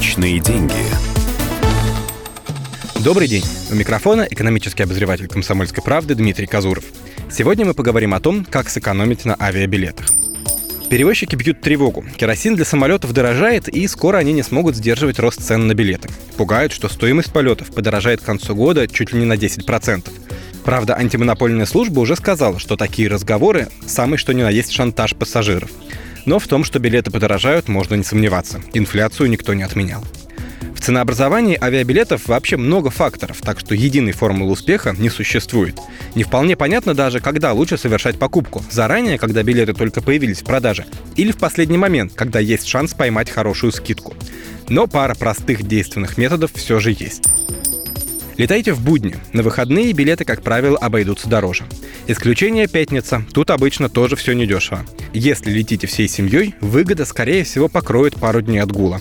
Личные деньги. Добрый день. У микрофона экономический обозреватель «Комсомольской правды» Дмитрий Казуров. Сегодня мы поговорим о том, как сэкономить на авиабилетах. Перевозчики бьют тревогу. Керосин для самолетов дорожает, и скоро они не смогут сдерживать рост цен на билеты. Пугают, что стоимость полетов подорожает к концу года чуть ли не на 10%. Правда, антимонопольная служба уже сказала, что такие разговоры – самый что ни на есть шантаж пассажиров. Но в том, что билеты подорожают, можно не сомневаться. Инфляцию никто не отменял. В ценообразовании авиабилетов вообще много факторов, так что единой формулы успеха не существует. Не вполне понятно даже, когда лучше совершать покупку. Заранее, когда билеты только появились в продаже, или в последний момент, когда есть шанс поймать хорошую скидку. Но пара простых действенных методов все же есть. Летайте в будни. На выходные билеты, как правило, обойдутся дороже. Исключение пятница. Тут обычно тоже все недешево. Если летите всей семьей, выгода, скорее всего, покроет пару дней отгула.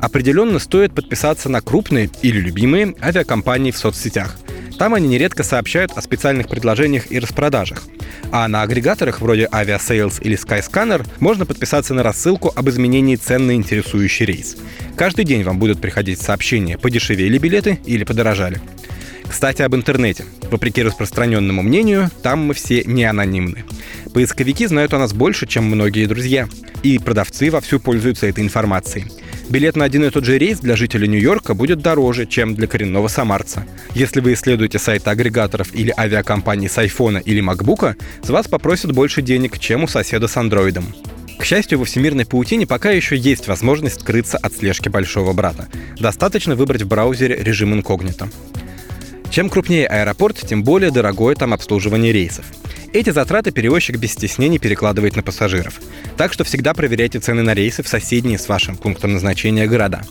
Определенно стоит подписаться на крупные или любимые авиакомпании в соцсетях. Там они нередко сообщают о специальных предложениях и распродажах. А на агрегаторах вроде Aviasales или Skyscanner можно подписаться на рассылку об изменении цен на интересующий рейс. Каждый день вам будут приходить сообщения, подешевели билеты или подорожали. Кстати, об интернете. Вопреки распространенному мнению, там мы все не анонимны. Поисковики знают о нас больше, чем многие друзья. И продавцы вовсю пользуются этой информацией. Билет на один и тот же рейс для жителя Нью-Йорка будет дороже, чем для коренного самарца. Если вы исследуете сайты агрегаторов или авиакомпаний с айфона или макбука, с вас попросят больше денег, чем у соседа с андроидом. К счастью, во всемирной паутине пока еще есть возможность скрыться от слежки большого брата. Достаточно выбрать в браузере режим инкогнито. Чем крупнее аэропорт, тем более дорогое там обслуживание рейсов. Эти затраты перевозчик без стеснений перекладывает на пассажиров. Так что всегда проверяйте цены на рейсы в соседние с вашим пунктом назначения города.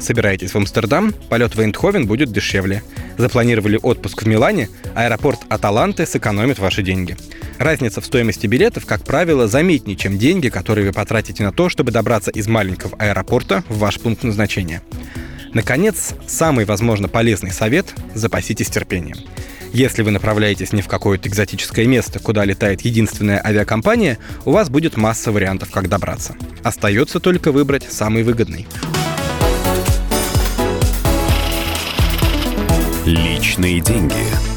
Собираетесь в Амстердам, полет в Эйндховен будет дешевле. Запланировали отпуск в Милане, аэропорт Аталанты сэкономит ваши деньги. Разница в стоимости билетов, как правило, заметнее, чем деньги, которые вы потратите на то, чтобы добраться из маленького аэропорта в ваш пункт назначения. Наконец, самый, возможно, полезный совет – запаситесь терпением. Если вы направляетесь не в какое-то экзотическое место, куда летает единственная авиакомпания, у вас будет масса вариантов, как добраться. Остается только выбрать самый выгодный. Личные деньги.